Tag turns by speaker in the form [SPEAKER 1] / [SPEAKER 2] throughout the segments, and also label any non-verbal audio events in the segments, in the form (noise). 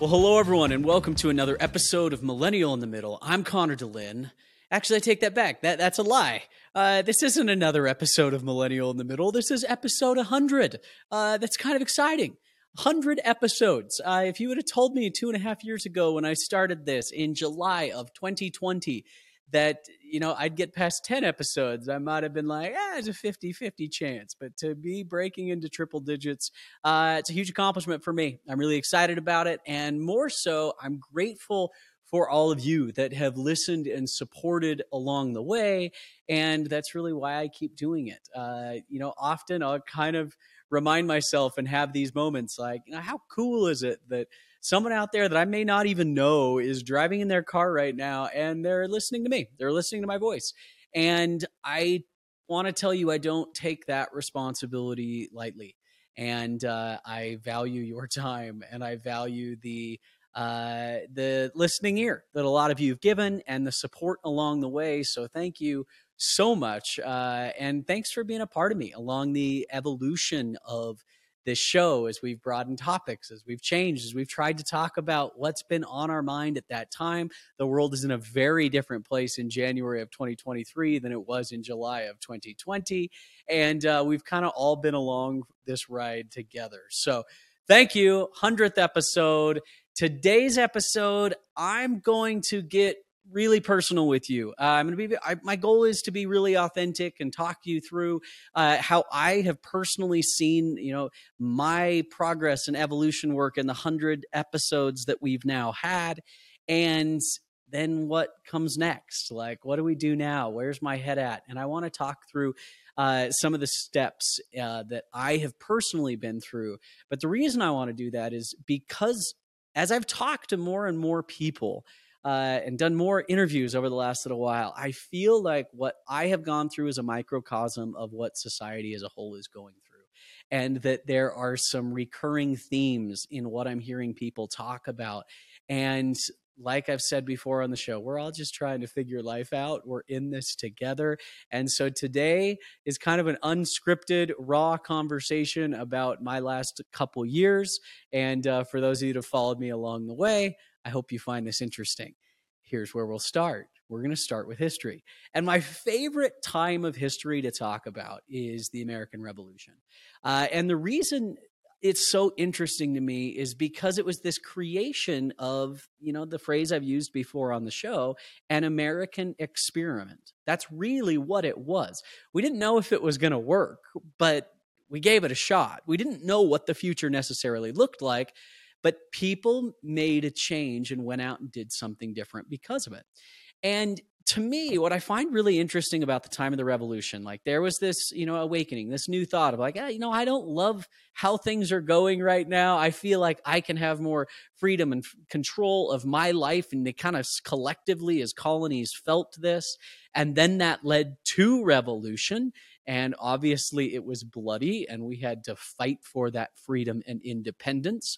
[SPEAKER 1] Well, hello, everyone, and welcome to another episode of Millennial in the Middle. I'm Connor DeLynn. Actually, I take that back. That, that's a lie. Uh, this isn't another episode of Millennial in the Middle. This is episode 100. Uh, that's kind of exciting. 100 episodes. Uh, if you would have told me two and a half years ago when I started this in July of 2020 that you know I'd get past 10 episodes I might have been like ah it's a 50-50 chance but to be breaking into triple digits uh, it's a huge accomplishment for me. I'm really excited about it and more so I'm grateful for all of you that have listened and supported along the way and that's really why I keep doing it. Uh, you know often I'll kind of remind myself and have these moments like you know how cool is it that someone out there that I may not even know is driving in their car right now and they're listening to me. They're listening to my voice. And I want to tell you, I don't take that responsibility lightly. And uh, I value your (laughs) time and I value the uh, the listening ear that a lot of you have given and the support along the way. So thank you so much. Uh, and thanks for being a part of me along the evolution of this show as we've broadened topics, as we've changed, as we've tried to talk about what's been on our mind at that time. The world is in a very different place in January of 2023 than it was in July of 2020. And uh, we've kind of all been along this ride together. So, thank you. 100th episode. Today's episode, I'm going to get really personal with you. Uh, I'm going to be. I, my goal is to be really authentic and talk you through uh, how I have personally seen, you know, my progress and evolution work in the hundred episodes that we've now had, and then what comes next. Like, what do we do now? Where's my head at? And I want to talk through. Uh, some of the steps uh, that I have personally been through. But the reason I want to do that is because as I've talked to more and more people, uh, and done more interviews over the last little while, I feel like what I have gone through is a microcosm of what society as a whole is going through. And that there are some recurring themes in what I'm hearing people talk about. And like I've said before on the show, we're all just trying to figure life out. We're in this together. And so today is kind of an unscripted, raw conversation about my last couple years. And uh, for those of you that have followed me along the way, I hope you find this interesting. Here's where we'll start. We're going to start with history. And my favorite time of history to talk about is the American Revolution. Uh, and the reason it's so interesting to me is because it was this creation of, you know, the phrase I've used before on the show, an American experiment. That's really what it was. We didn't know if it was going to work, but we gave it a shot. We didn't know what the future necessarily looked like, but people made a change and went out and did something different because of it. And to me, what I find really interesting about the time of the revolution, like there was this, you know, awakening, this new thought of like, you know, I don't love how things are going right now. I feel like I can have more freedom and f- control of my life. And they kind of collectively, as colonies, felt this. And then that led to revolution. And obviously, it was bloody, and we had to fight for that freedom and independence.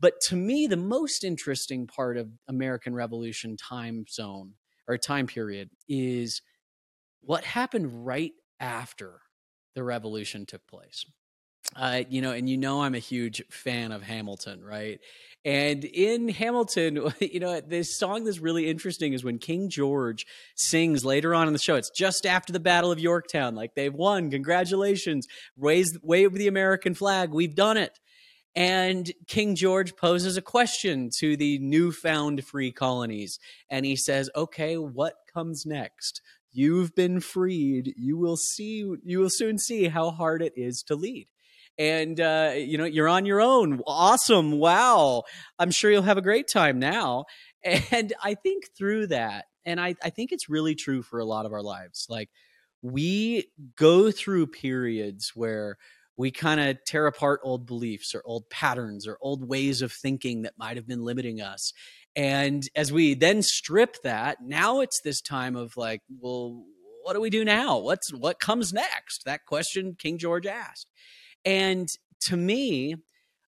[SPEAKER 1] But to me, the most interesting part of American Revolution time zone or time period is what happened right after the revolution took place. Uh, you know, and you know I'm a huge fan of Hamilton, right? And in Hamilton, (laughs) you know, this song that's really interesting is when King George sings later on in the show. It's just after the Battle of Yorktown, like they've won, congratulations, raise wave the American flag, we've done it. And King George poses a question to the newfound free colonies. And he says, okay, what comes next? You've been freed. You will see, you will soon see how hard it is to lead. And, uh, you know, you're on your own. Awesome. Wow. I'm sure you'll have a great time now. And I think through that, and I, I think it's really true for a lot of our lives. Like, we go through periods where we kind of tear apart old beliefs or old patterns or old ways of thinking that might have been limiting us. And as we then strip that, now it's this time of like, well, what do we do now? What's what comes next? That question King George asked. And to me,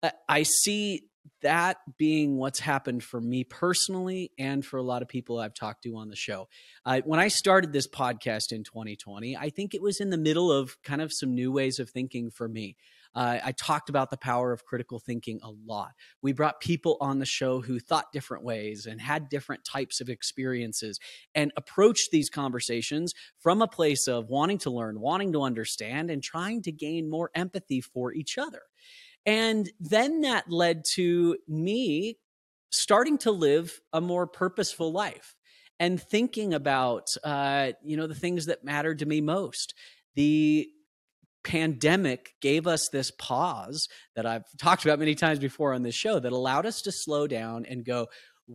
[SPEAKER 1] uh, I see that being what's happened for me personally and for a lot of people I've talked to on the show. Uh, when I started this podcast in 2020, I think it was in the middle of kind of some new ways of thinking for me. Uh, I talked about the power of critical thinking a lot. We brought people on the show who thought different ways and had different types of experiences and approached these conversations from a place of wanting to learn, wanting to understand, and trying to gain more empathy for each other. And then that led to me starting to live a more purposeful life and thinking about uh, you know the things that mattered to me most. The pandemic gave us this pause that i've talked about many times before on this show that allowed us to slow down and go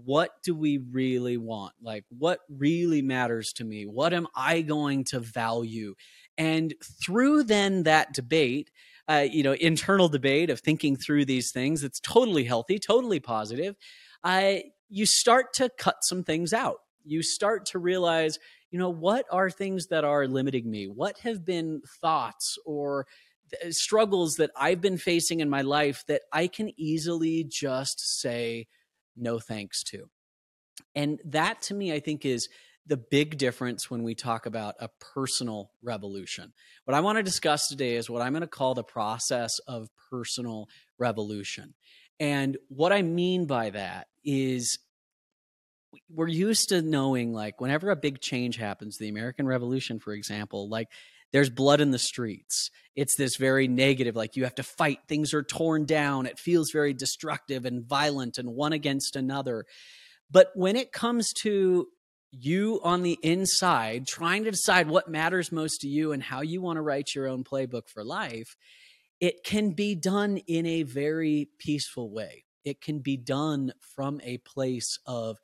[SPEAKER 1] what do we really want? Like what really matters to me? What am i going to value? And through then that debate uh, you know internal debate of thinking through these things it's totally healthy totally positive. Uh, you start to cut some things out. You start to realize you know what are things that are limiting me? What have been thoughts or struggles that i've been facing in my life that i can easily just say no thanks to? And that to me i think is the big difference when we talk about a personal revolution. What I want to discuss today is what I'm going to call the process of personal revolution. And what I mean by that is we're used to knowing like whenever a big change happens, the American Revolution, for example, like there's blood in the streets. It's this very negative, like you have to fight, things are torn down. It feels very destructive and violent and one against another. But when it comes to you on the inside trying to decide what matters most to you and how you want to write your own playbook for life, it can be done in a very peaceful way. It can be done from a place of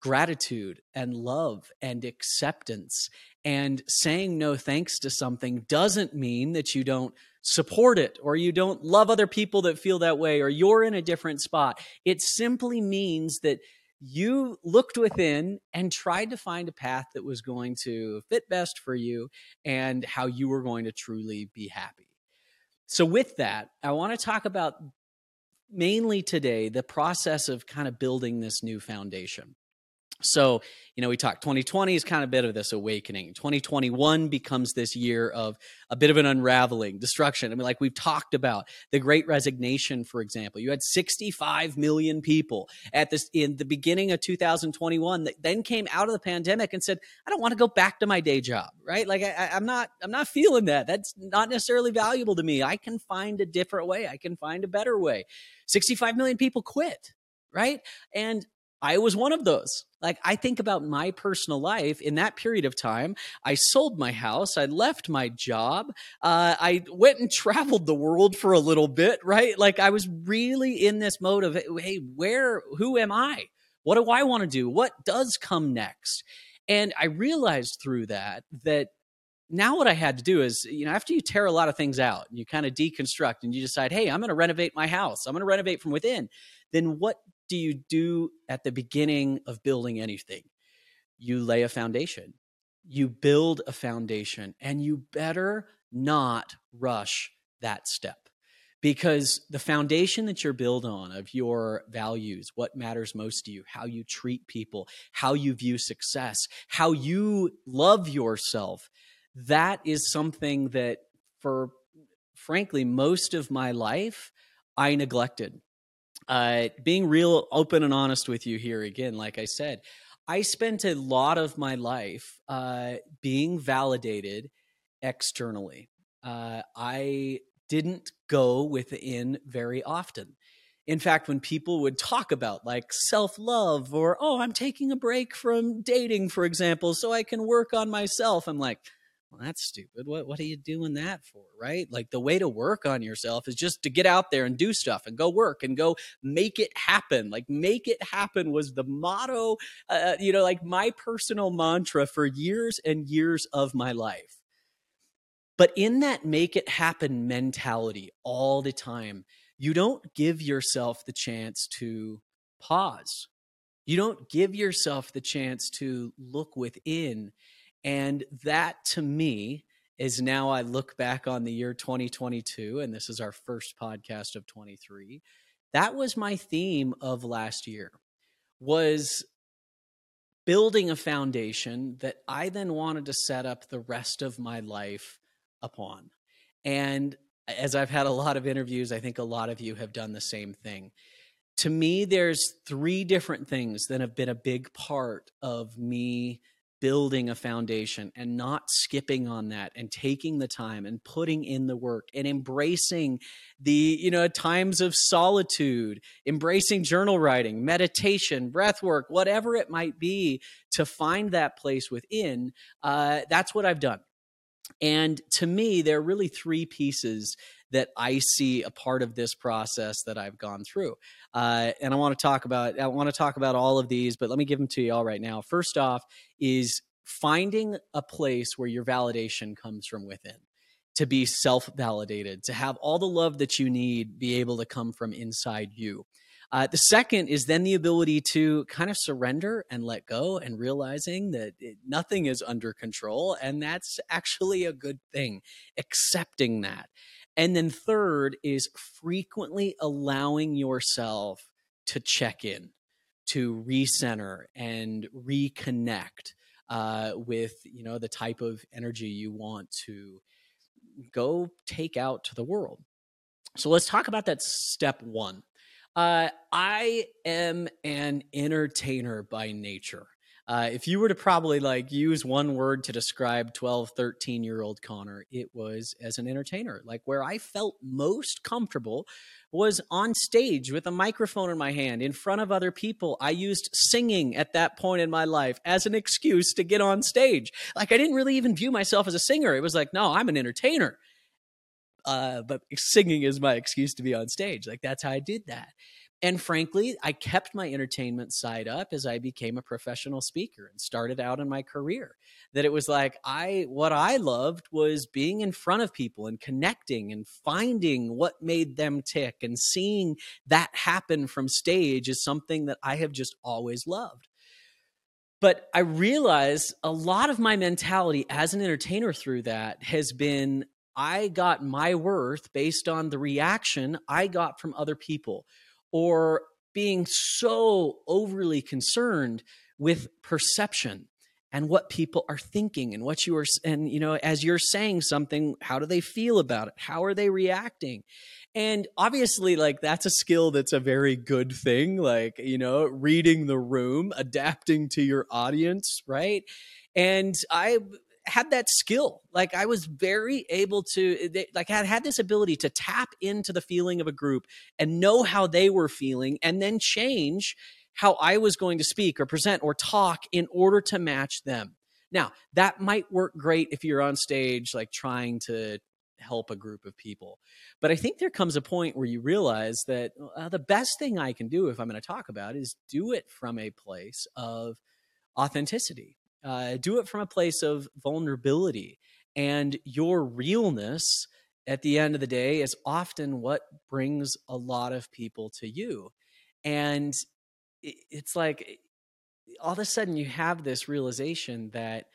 [SPEAKER 1] gratitude and love and acceptance. And saying no thanks to something doesn't mean that you don't support it or you don't love other people that feel that way or you're in a different spot. It simply means that you looked within and tried to find a path that was going to fit best for you and how you were going to truly be happy. So, with that, I want to talk about mainly today the process of kind of building this new foundation. So, you know, we talked 2020 is kind of a bit of this awakening. 2021 becomes this year of a bit of an unraveling, destruction. I mean, like we've talked about the great resignation, for example. You had 65 million people at this in the beginning of 2021 that then came out of the pandemic and said, I don't want to go back to my day job, right? Like I, I'm not, I'm not feeling that. That's not necessarily valuable to me. I can find a different way. I can find a better way. 65 million people quit right? And I was one of those. Like, I think about my personal life in that period of time. I sold my house. I left my job. Uh, I went and (laughs) traveled the world for a little bit, right? Like, I was really in this mode of, hey, where, who am I? What do I want to do? What does come next? And I realized through that that now what I had to do is, you know, after you tear a lot of things out and you kind of deconstruct and you decide, hey, I'm going to renovate my house, I'm going to renovate from within, then what do you do at the beginning of building anything? You lay a foundation. You build a foundation, and you better not rush that step because the foundation that you're built on of your values, what matters most to you, how you treat people, how you view success, how you love yourself, that is something that for frankly most of my life I neglected uh, being real open and honest with you here again, like I said, I spent a lot of my life uh, being validated externally. Uh, I didn't go within very often. In fact, when people would talk about like self love or, oh, I'm taking a break from dating, for example, so I can work on myself, I'm like, well, that's stupid. What what are you doing that for, right? Like the way to work on yourself is just to get out there and do stuff and go work and go make it happen. Like make it happen was the motto, uh, you know, like my personal mantra for years and years of my life. But in that make it happen mentality all the time, you don't give yourself the chance to pause. You don't give yourself the chance to look within and that to me is now I look back on the year 2022, and this is our first podcast of 23. that was my theme of last year was building a foundation that I then wanted to set up the rest of my life upon. And as I've had a lot of interviews, I think a lot of you have done the same thing. To me, there's three different things that have been a big part of me building a foundation and not skipping on that and taking the time and putting in the work and embracing the you know times of solitude embracing journal writing meditation breath work whatever it might be to find that place within uh, that's what i've done. And to me there are really three pieces that I see a part of this process that I've gone through. Uh, and I want to talk about I want to talk about all of these, but let me give them to you all right now. First off, is finding a place where your validation comes from within to be self validated, to have all the love that you need be able to come from inside you. Uh, the second is then the ability to kind of surrender and let go and realizing that it, nothing is under control. And that's actually a good thing, accepting that. And then third is frequently allowing yourself to check in, to recenter and reconnect uh, with you know the type of energy you want to go take out to the world. So let's talk about that step one. Uh, I am an entertainer by nature. Uh, if you were to probably like use one word to describe 12, 13 year old Connor, it was as an entertainer. Like where I felt most comfortable was on stage with a microphone in my hand in front of other people. I used singing at that point in my life as an excuse to get on stage. Like I didn't really even view myself as a singer. It was like, no, I'm an entertainer. Uh, but singing is my excuse to be on stage. Like that's how I did that. And frankly, I kept my entertainment side up as I became a professional speaker and started out in my career. That it was like I what I loved was being in front of people and connecting and finding what made them tick and seeing that happen from stage is something that I have just always loved. But I realize a lot of my mentality as an entertainer through that has been I got my worth based on the reaction I got from other people or being so overly concerned with perception and what people are thinking and what you are and you know as you're saying something how do they feel about it? How are they reacting? And obviously like that's a skill that's a very good thing like you know reading the room adapting to your audience right? And i had that skill. Like I was very able to they, like I had this ability to tap into the feeling of a group and know how they were feeling and then change how I was going to speak or present or talk in order to match them. Now, that might work great if you're on stage like trying to help a group of people. But I think there comes a point where you realize that uh, the best thing I can do if I'm going to talk about is do it from a place of authenticity uh, do it from a place of vulnerability. And your realness at the end of the day is often what brings a lot of people to you. And it's like eh, all of a sudden you have this realization that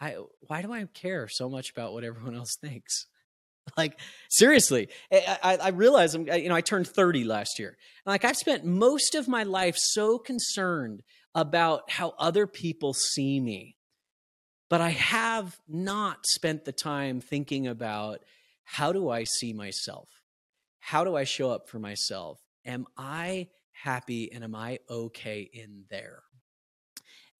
[SPEAKER 1] I why do I care so much about what everyone (laughs) else thinks? Like seriously, eh, I, I, I realize I'm eh, you know I turned 30 last year. Like I've spent most of my life so concerned about how other people see me. But I have not spent the time thinking about how do I see myself? How do I show up for myself? Am I happy and am I okay in there?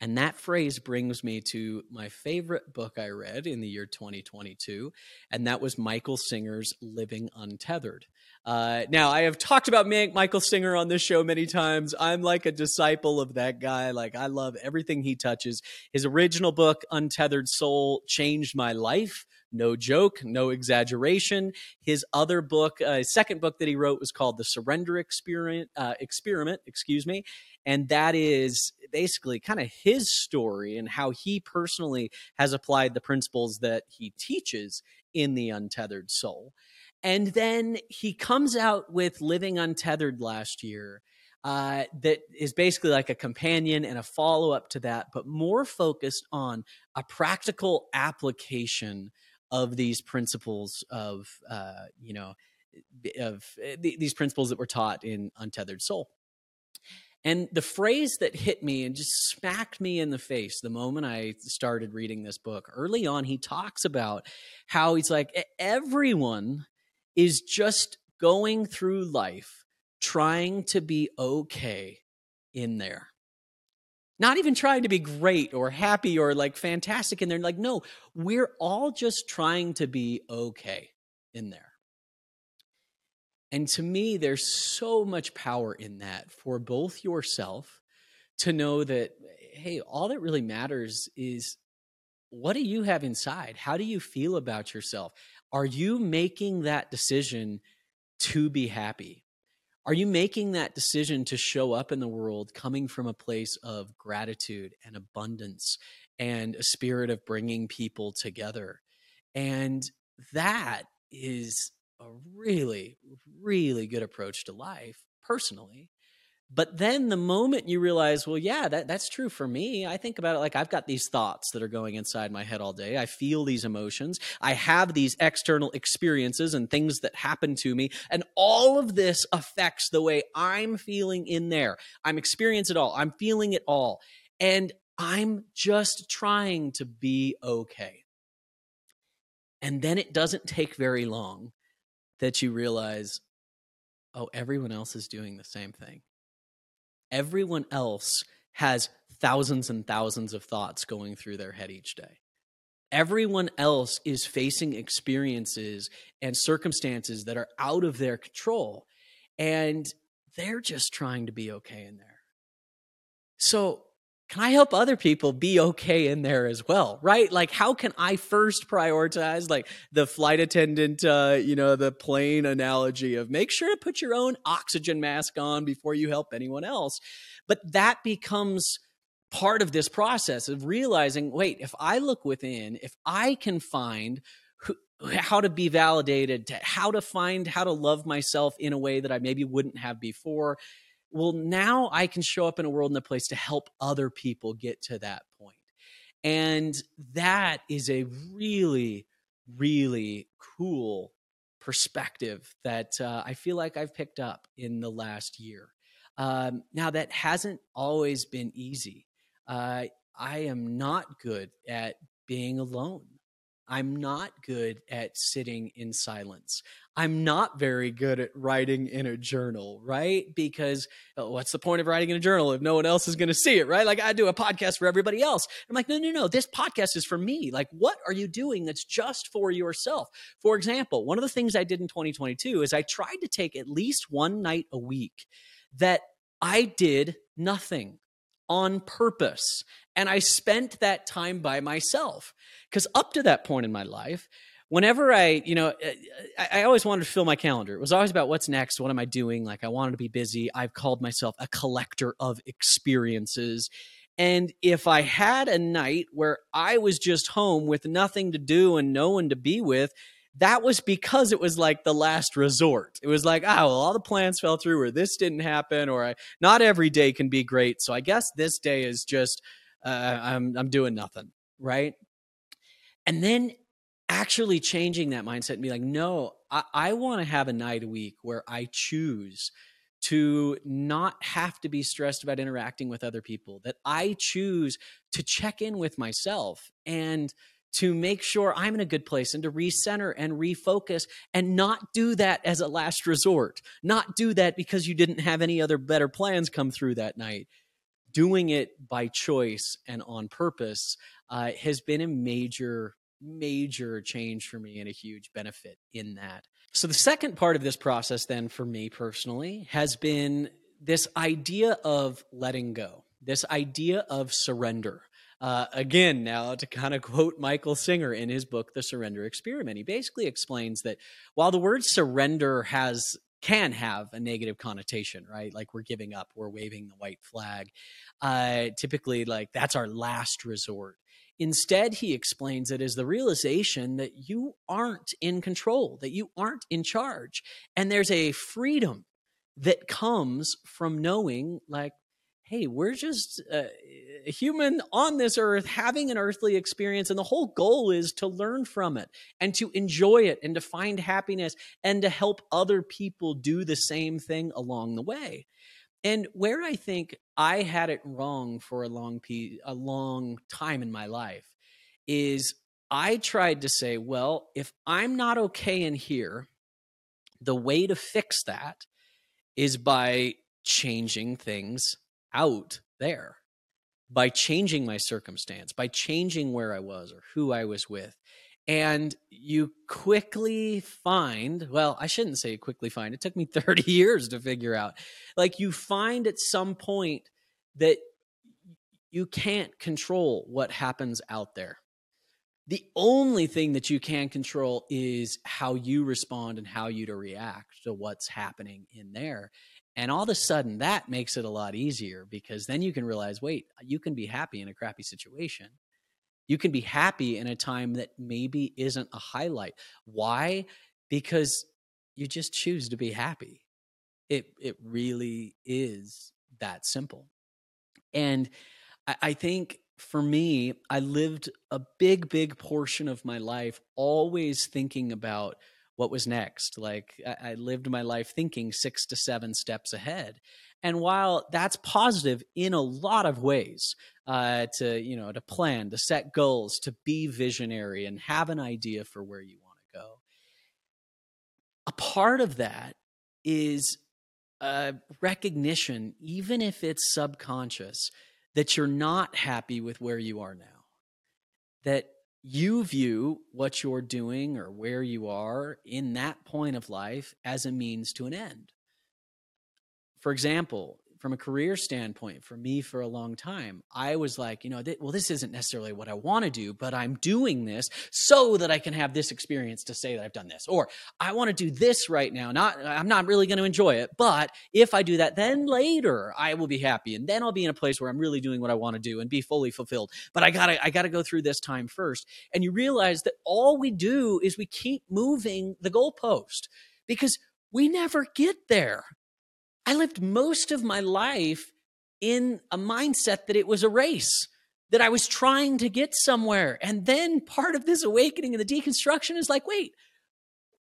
[SPEAKER 1] And that phrase brings me to my favorite book I read in the year 2022, and that was Michael Singer's Living Untethered. Uh, now, I have talked about Michael Singer on this show many times. I'm like a disciple of that guy. Like, I love everything he touches. His original book, Untethered Soul, changed my life. No joke, no exaggeration. His other book, uh, his second book that he wrote was called The Surrender Experiment, uh, Experiment, excuse me. And that is basically kind of his story and how he personally has applied the principles that he teaches in The Untethered Soul. And then he comes out with Living Untethered last year. Uh, that is basically like a companion and a follow up to that, but more focused on a practical application of these principles of, uh, you know, of these principles that were taught in Untethered Soul. And the phrase that hit me and just smacked me in the face the moment I started reading this book, early on, he talks about how he's like, everyone is just going through life trying to be okay in there. Not even trying to be great or happy or like fantastic in there. Like, no, we're all just trying to be okay in there. And to me, there's so much power in that for both yourself to know that, hey, all that really matters is what do you have inside? How do you feel about yourself? Are you making that decision to be happy? Are you making that decision to show up in the world coming from a place of gratitude and abundance and a spirit of bringing people together? And that is a really, really good approach to life personally. But then the moment you realize, well, yeah, that, that's true for me. I think about it like I've got these thoughts that are going inside my head all day. I feel these emotions. I have these external experiences and things that happen to me. And all of this affects the way I'm feeling in there. I'm experiencing it all. I'm feeling it all. And I'm just trying to be okay. And then it doesn't take very long that you realize, oh, everyone else is doing the same thing. Everyone else has thousands and thousands of thoughts going through their head each day. Everyone else is facing experiences and circumstances that are out of their control, and they're just trying to be okay in there. So, can I help other people be okay in there as well? Right? Like, how can I first prioritize, like the flight attendant, uh, you know, the plane analogy of make sure to put your own oxygen mask on before you help anyone else. But that becomes part of this process of realizing wait, if I look within, if I can find who, how to be validated, to how to find how to love myself in a way that I maybe wouldn't have before, well, now I can show up in a world and a place to help other people get to that point. And that is a really, really cool perspective that uh, I feel like I've picked up in the last year. Um, now, that hasn't always been easy. Uh, I am not good at being alone. I'm not good at sitting in silence. I'm not very good at writing in a journal, right? Because oh, what's the point of writing in a journal if no one else is going to see it, right? Like I do a podcast for everybody else. I'm like, no, no, no, this podcast is for me. Like, what are you doing that's just for yourself? For example, one of the things I did in 2022 is I tried to take at least one night a week that I did nothing on purpose. And I spent that time by myself. Because up to that point in my life, whenever I, you know, uh, I, I, always wanted to fill my calendar. It was always about what's next. What am I doing? Like, I wanted to be busy. I've called myself a collector of experiences. And if I had a night where I was just home with nothing to do and no one to be with, that was because it was like the last resort. It was like, oh, well, all the plans fell through, or this didn't happen, or I, not every day can be great. So I guess this day is just uh, I'm I'm doing nothing, right? And then actually changing that mindset and be like, no, I, I want to have a night a week where I choose to not have to be stressed about interacting with other people, that I choose to check in with myself and to make sure I'm in a good place and to recenter and refocus and not do that as a last resort. Not do that because you didn't have any other better plans come through that night. Doing it by choice and on purpose uh, has been a major, major change for me and a huge benefit in that. So, the second part of this process, then, for me personally, has been this idea of letting go, this idea of surrender. Uh, again, now to kind of quote Michael Singer in his book, The Surrender Experiment, he basically explains that while the word surrender has can have a negative connotation, right? Like we're giving up, we're waving the white flag. Uh, typically, like that's our last resort. Instead, he explains it as the realization that you aren't in control, that you aren't in charge. And there's a freedom that comes from knowing, like, hey, we're just uh, a human on this earth having an earthly experience. And the whole goal is to learn from it and to enjoy it and to find happiness and to help other people do the same thing along the way. And where I think I had it wrong for a long pe- a long time in my life is I tried to say, well, if I'm not okay in here, the way to fix that is by changing things out there, by changing my circumstance, by changing where I was or who I was with. And you quickly find, well, I shouldn't say quickly find, it took me (laughs) 30 years to figure out. Like, you find at some point that you can't control what happens out there the only thing that you can control is how you respond and how you to react to what's happening in there and all of a sudden that makes it a lot easier because then you can realize wait you can be happy in a crappy situation. You can be happy in a time that maybe isn't a highlight. Why? Because you just choose to be happy. It it really is that simple. And I, I think for me, I lived a big, big portion of my life always thinking about what was next. Like I, lived my life thinking six to seven steps ahead. And while that's positive in a lot of ways, uh, to you know, to plan, to set goals, to be visionary, and have an idea for where you want to go, a part of that is a recognition, even if it's subconscious, that you're not happy with where you are now, that you view what you're doing or where you are in that point of life as a means to an end. For example, from a career standpoint for me for a long time i was like you know th- well this isn't necessarily what i want to do but i'm doing this so that i can have this experience to say that i've done this. Or i want to do this right now not i'm not really going to enjoy it but if i do that then later i will be happy and then i'll be in a place where i'm really doing what i want to do and be fully fulfilled. But i gotta i gotta go through this time first and you realize that all we do is we keep moving the goalpost because we never get there I lived most of my life in a mindset that it was a race, that I was trying to get somewhere. And then part of this awakening and the deconstruction is like, wait,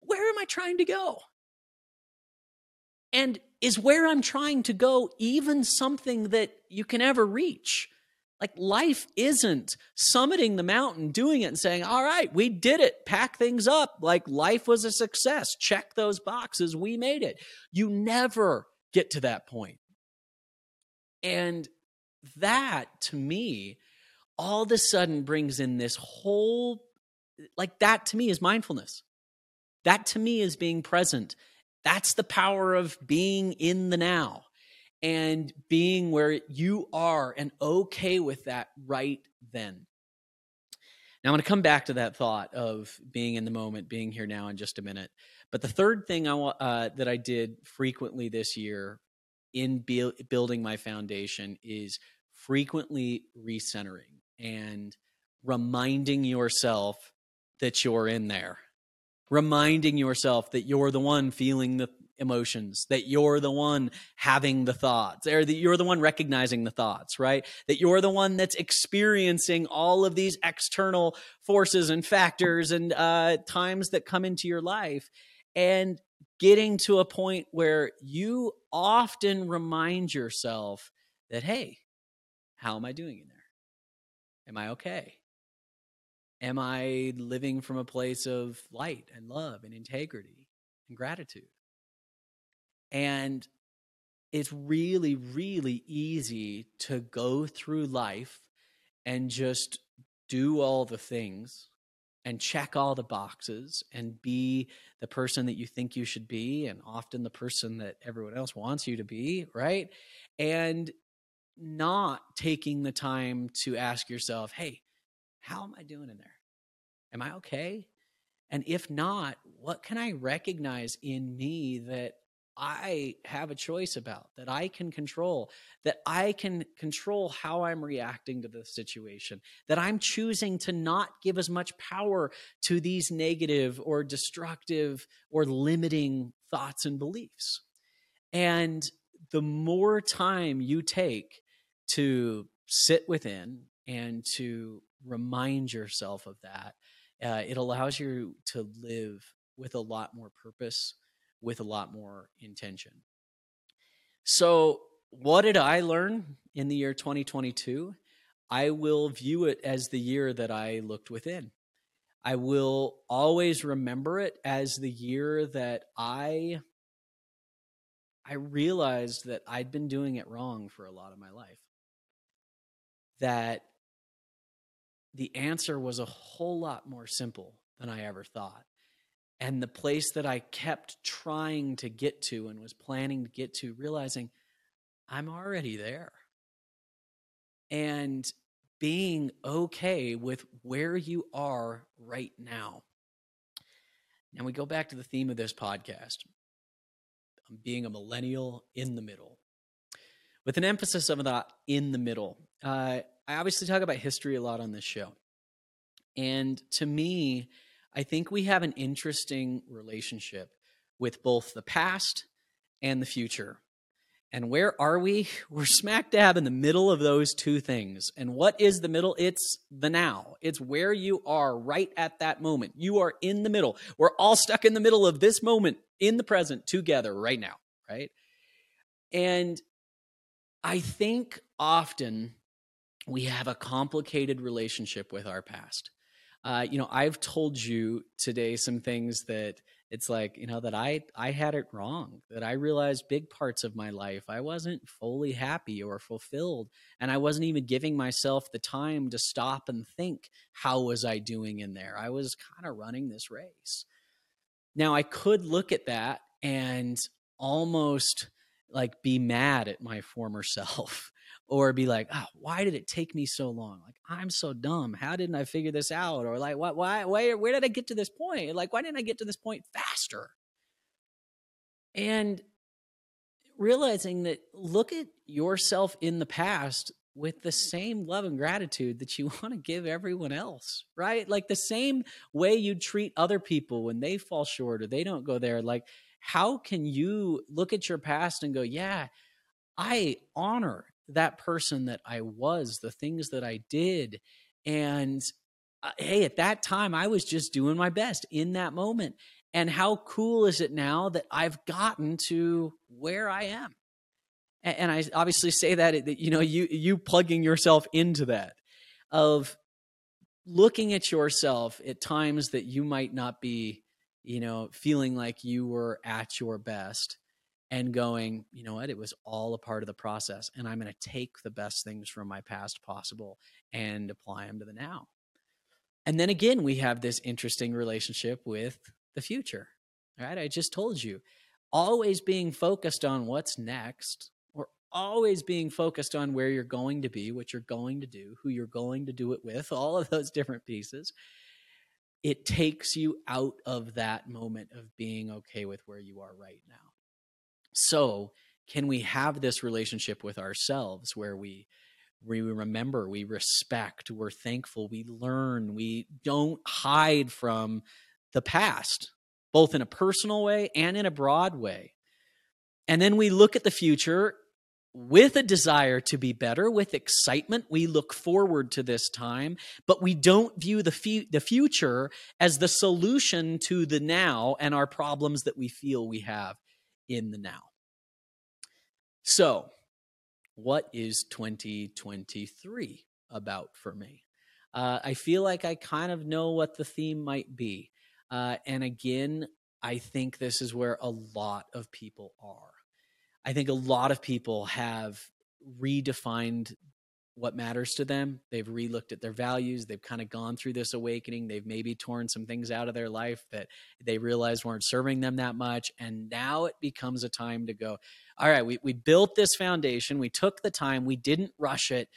[SPEAKER 1] where am I trying to go? And is where I'm trying to go even something that you can ever reach? Like life isn't summiting the mountain, doing it and saying, all right, we did it, pack things up. Like life was a success. Check those boxes. We made it. You never get to that point. And that to me, all of a sudden brings in this whole, like that to me is mindfulness. That to me is being present. That's the power of being in the now and being where you are and okay with that right then. Now, I'm going to come back to that thought of being in the moment, being here now in just a minute. But the third thing I uh, that I did frequently this year in bu- building my foundation is frequently recentering and reminding yourself that you're in there, reminding yourself that you're the one feeling the emotions, that you're the one having the thoughts, or that you're the one recognizing the thoughts, right? That you're the one that's experiencing all of these external forces and factors and uh, times that come into your life and getting to a point where you often remind yourself that, hey, how am I doing in there? Am I okay? Am I living from a place of light and love and integrity and gratitude? And it's really, really easy to go through life and just do all the things and check all the boxes and be the person that you think you should be and often the person that everyone else wants you to be, right? And not taking the time to ask yourself, hey, how am I doing in there? Am I okay? And if not, what can I recognize in me that I have a choice about, that I can control, that I can control how I'm reacting to the situation, that I'm choosing to not give as much power to these negative or destructive or limiting thoughts and beliefs. And the more time you take to sit within and to remind yourself of that, uh, it allows you to live with a lot more purpose, with a lot more intention. So, what did I learn in the year 2022? I will view it as the year that I looked within. I will always remember it as the year that I I realized that I'd been doing it wrong for a lot of my life. That the answer was a whole lot more simple than I ever thought. And the place that I kept trying to get to and was planning to get to, realizing I'm already there. And being okay with where you are right now. Now we go back to the theme of this podcast being a millennial in the middle, with an emphasis of that in the middle. Uh, I obviously talk about history a lot on this show. And to me, I think we have an interesting relationship with both the past and the future. And where are we? (laughs) We're smack dab in the middle of those two things. And what is the middle? It's the now. It's where you are right at that moment. You are in the middle. We're all stuck in the middle of this moment in the present together right now, right? And I think often we have a complicated relationship with our past. Uh, you know, I've told you today some things that it's like you know that i i had it wrong that i realized big parts of my life i wasn't fully happy or fulfilled and i wasn't even giving myself the time to stop and think how was i doing in there? I was kind of running this race. Now i could look at that and almost like be mad at my former (laughs) self or be like, oh, why did it take me so long? Like, I'm so dumb. How didn't I figure this out? Or like, what, why, why, where did I get to this point? Like, why didn't I get to this point faster? And realizing that look at yourself in the past with the same love and gratitude that you (laughs) want to give everyone else, right? Like the same way you treat other people when they fall short or they don't go there. Like, how can you look at your past and go, yeah, I honor that person that I was, the things that I did. And uh, hey, at that time, I was just doing my best in that moment. And how cool is it now that I've gotten to where I am? And, and I obviously say that, that, you know, you, you plugging yourself into that of looking at yourself at times that you might not be, you know, feeling like you were at your best and going, you know what, it was all a part of the process. And I'm going to take the best things from my past possible and apply them to the now. And then again, we have this interesting relationship with the future. Right? I just told you, always being focused on what's next, or always being focused on where you're going to be, what you're going to do, who you're going to do it with, (laughs) all of those different pieces. It takes you out of that moment of being okay with where you are right now. So, can we have this relationship with ourselves where we we remember, we respect, we're thankful, we learn, we don't hide from the past, both in a personal way and in a broad way. And then we look at the future with a desire to be better, with excitement. We look forward to this time, but we don't view the, fu- the future as the solution to the now and our problems that we feel we have in the now. So, what is 2023 about for me? Uh, I feel like I kind of know what the theme might be. Uh, and again, I think this is where a lot of people are. I think a lot of people have redefined what matters to them. They've relooked at their values. They've kind of gone through this awakening. They've maybe torn some things out of their life that they realized weren't serving them that much. And now it becomes a time to go, all right, we, we built this foundation. We took the time. We didn't rush it.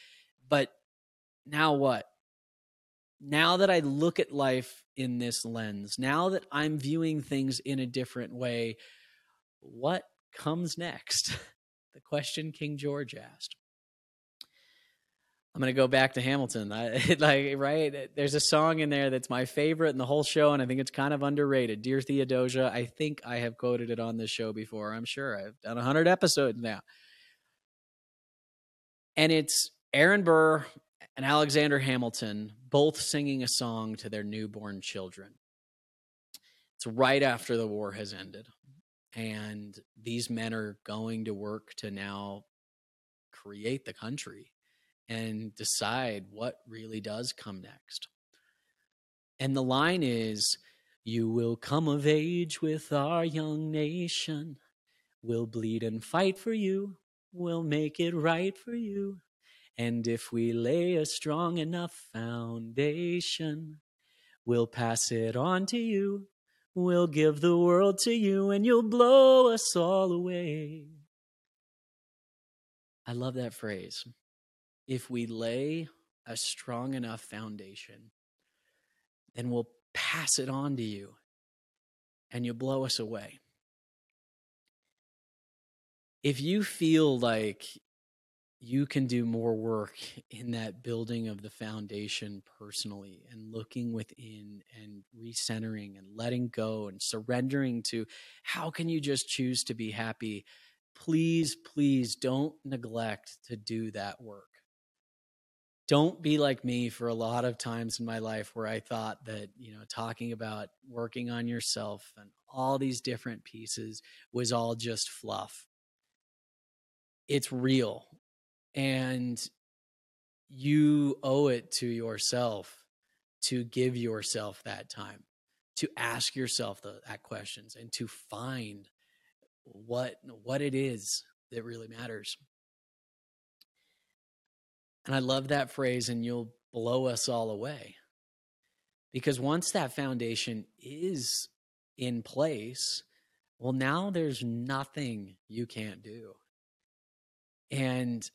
[SPEAKER 1] But now what? Now that I look at life in this lens, now that I'm viewing things in a different way, what comes next? (laughs) the question King George asked. I'm gonna go back to Hamilton. I, (laughs) like right, there's a song in there that's my favorite in the whole show, and I think it's kind of underrated. Dear Theodosia, I think I have quoted it on this show before. I'm sure I've done hundred episodes now. And it's Aaron Burr and Alexander Hamilton both singing a song to their newborn children. It's right after the war has ended. And these men are going to work to now create the country and decide what really does come next. And the line is You will come of age with our young nation. We'll bleed and fight for you. We'll make it right for you. And if we lay a strong enough foundation, we'll pass it on to you. We'll give the world to you, and you'll blow us all away. I love that phrase. If we lay a strong enough foundation, then we'll pass it on to you, and you'll blow us away. If you feel like you can do more work in that building of the foundation personally and looking within and recentering and letting go and surrendering to how can you just choose to be happy please please don't neglect to do that work don't be like me for a lot of times in my life where i thought that you know talking about working on yourself and all these different pieces was all just fluff. It's real. And you owe it to yourself to give yourself that time to ask yourself the, that questions and to find what what it is that really matters and i love that phrase and you'll blow us all away because once that foundation is in place well now there's nothing you can't do and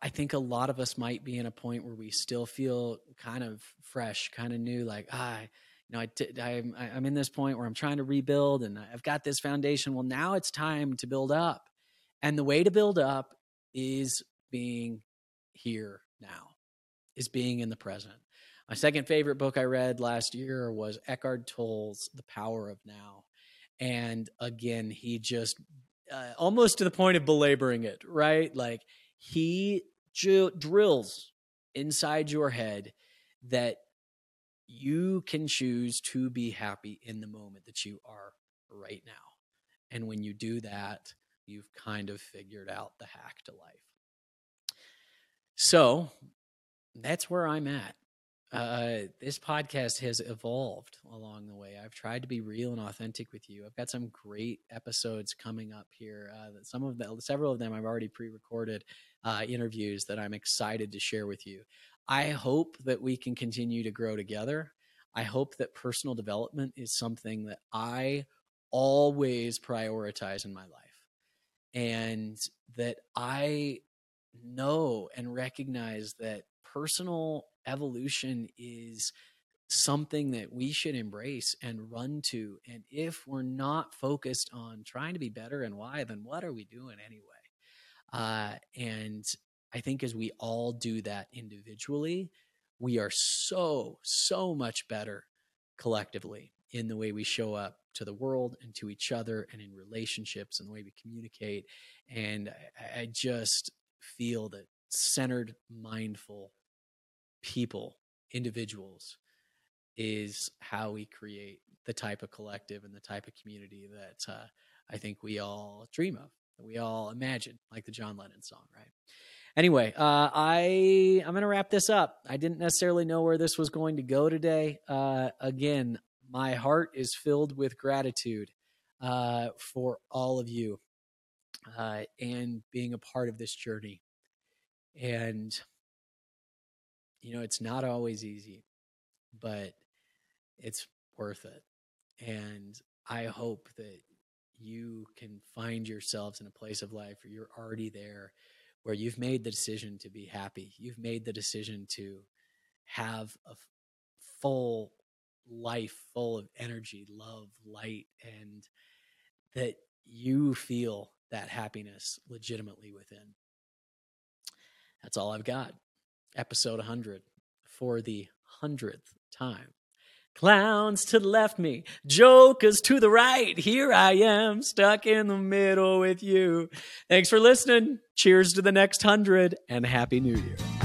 [SPEAKER 1] I think a lot of us might be in a point where we still feel kind of fresh, kind of new, like, ah, you know, I t- I'm, I'm in this point where I'm trying to rebuild and I've got this foundation. Well, now it's time to build up. And the way to build up is being here now, is being in the present. My second favorite book I read last year was Eckhart Tolle's The Power of Now. And again, he just uh, almost to the point of belaboring it, right? Like, he drills inside your head that you can choose to be happy in the moment that you are right now. And when you do that, you've kind of figured out the hack to life. So that's where I'm at. Uh, this podcast has evolved along the way. I've tried to be real and authentic with you. I've got some great episodes coming up here. Uh, some of them, several of them, I've already pre-recorded uh, interviews that I'm excited to share with you. I hope that we can continue to grow together. I hope that personal development is something that I always prioritize in my life, and that I know and recognize that personal evolution is something that we should embrace and run to. And if we're not focused on trying to be better and why, then what are we doing anyway? Uh, and I think as we all do that individually, we are so, so much better collectively in the way we show up to the world and to each other and in relationships and the way we communicate. And I, I just feel that centered, mindful people, individuals, is how we create the type of collective and the type of community that uh, I think we all dream of, we all imagine, like the John Lennon song, right? Anyway, uh, I I'm gonna wrap this up. I didn't necessarily know where this was going to go today. Uh, again, my heart is filled with gratitude uh, for all of you uh, and being a part of this journey. And you know, it's not always easy, but it's worth it. And I hope that you can find yourselves in a place of life where you're already there, where you've made the decision to be happy. You've made the decision to have a full life full of energy, love, light, and that you feel that happiness legitimately within. That's all I've got episode 100 for the hundredth time. Clowns to the left me, jokers to the right. Here I am, stuck in the middle with you. Thanks for listening. Cheers to the next hundred and Happy New Year.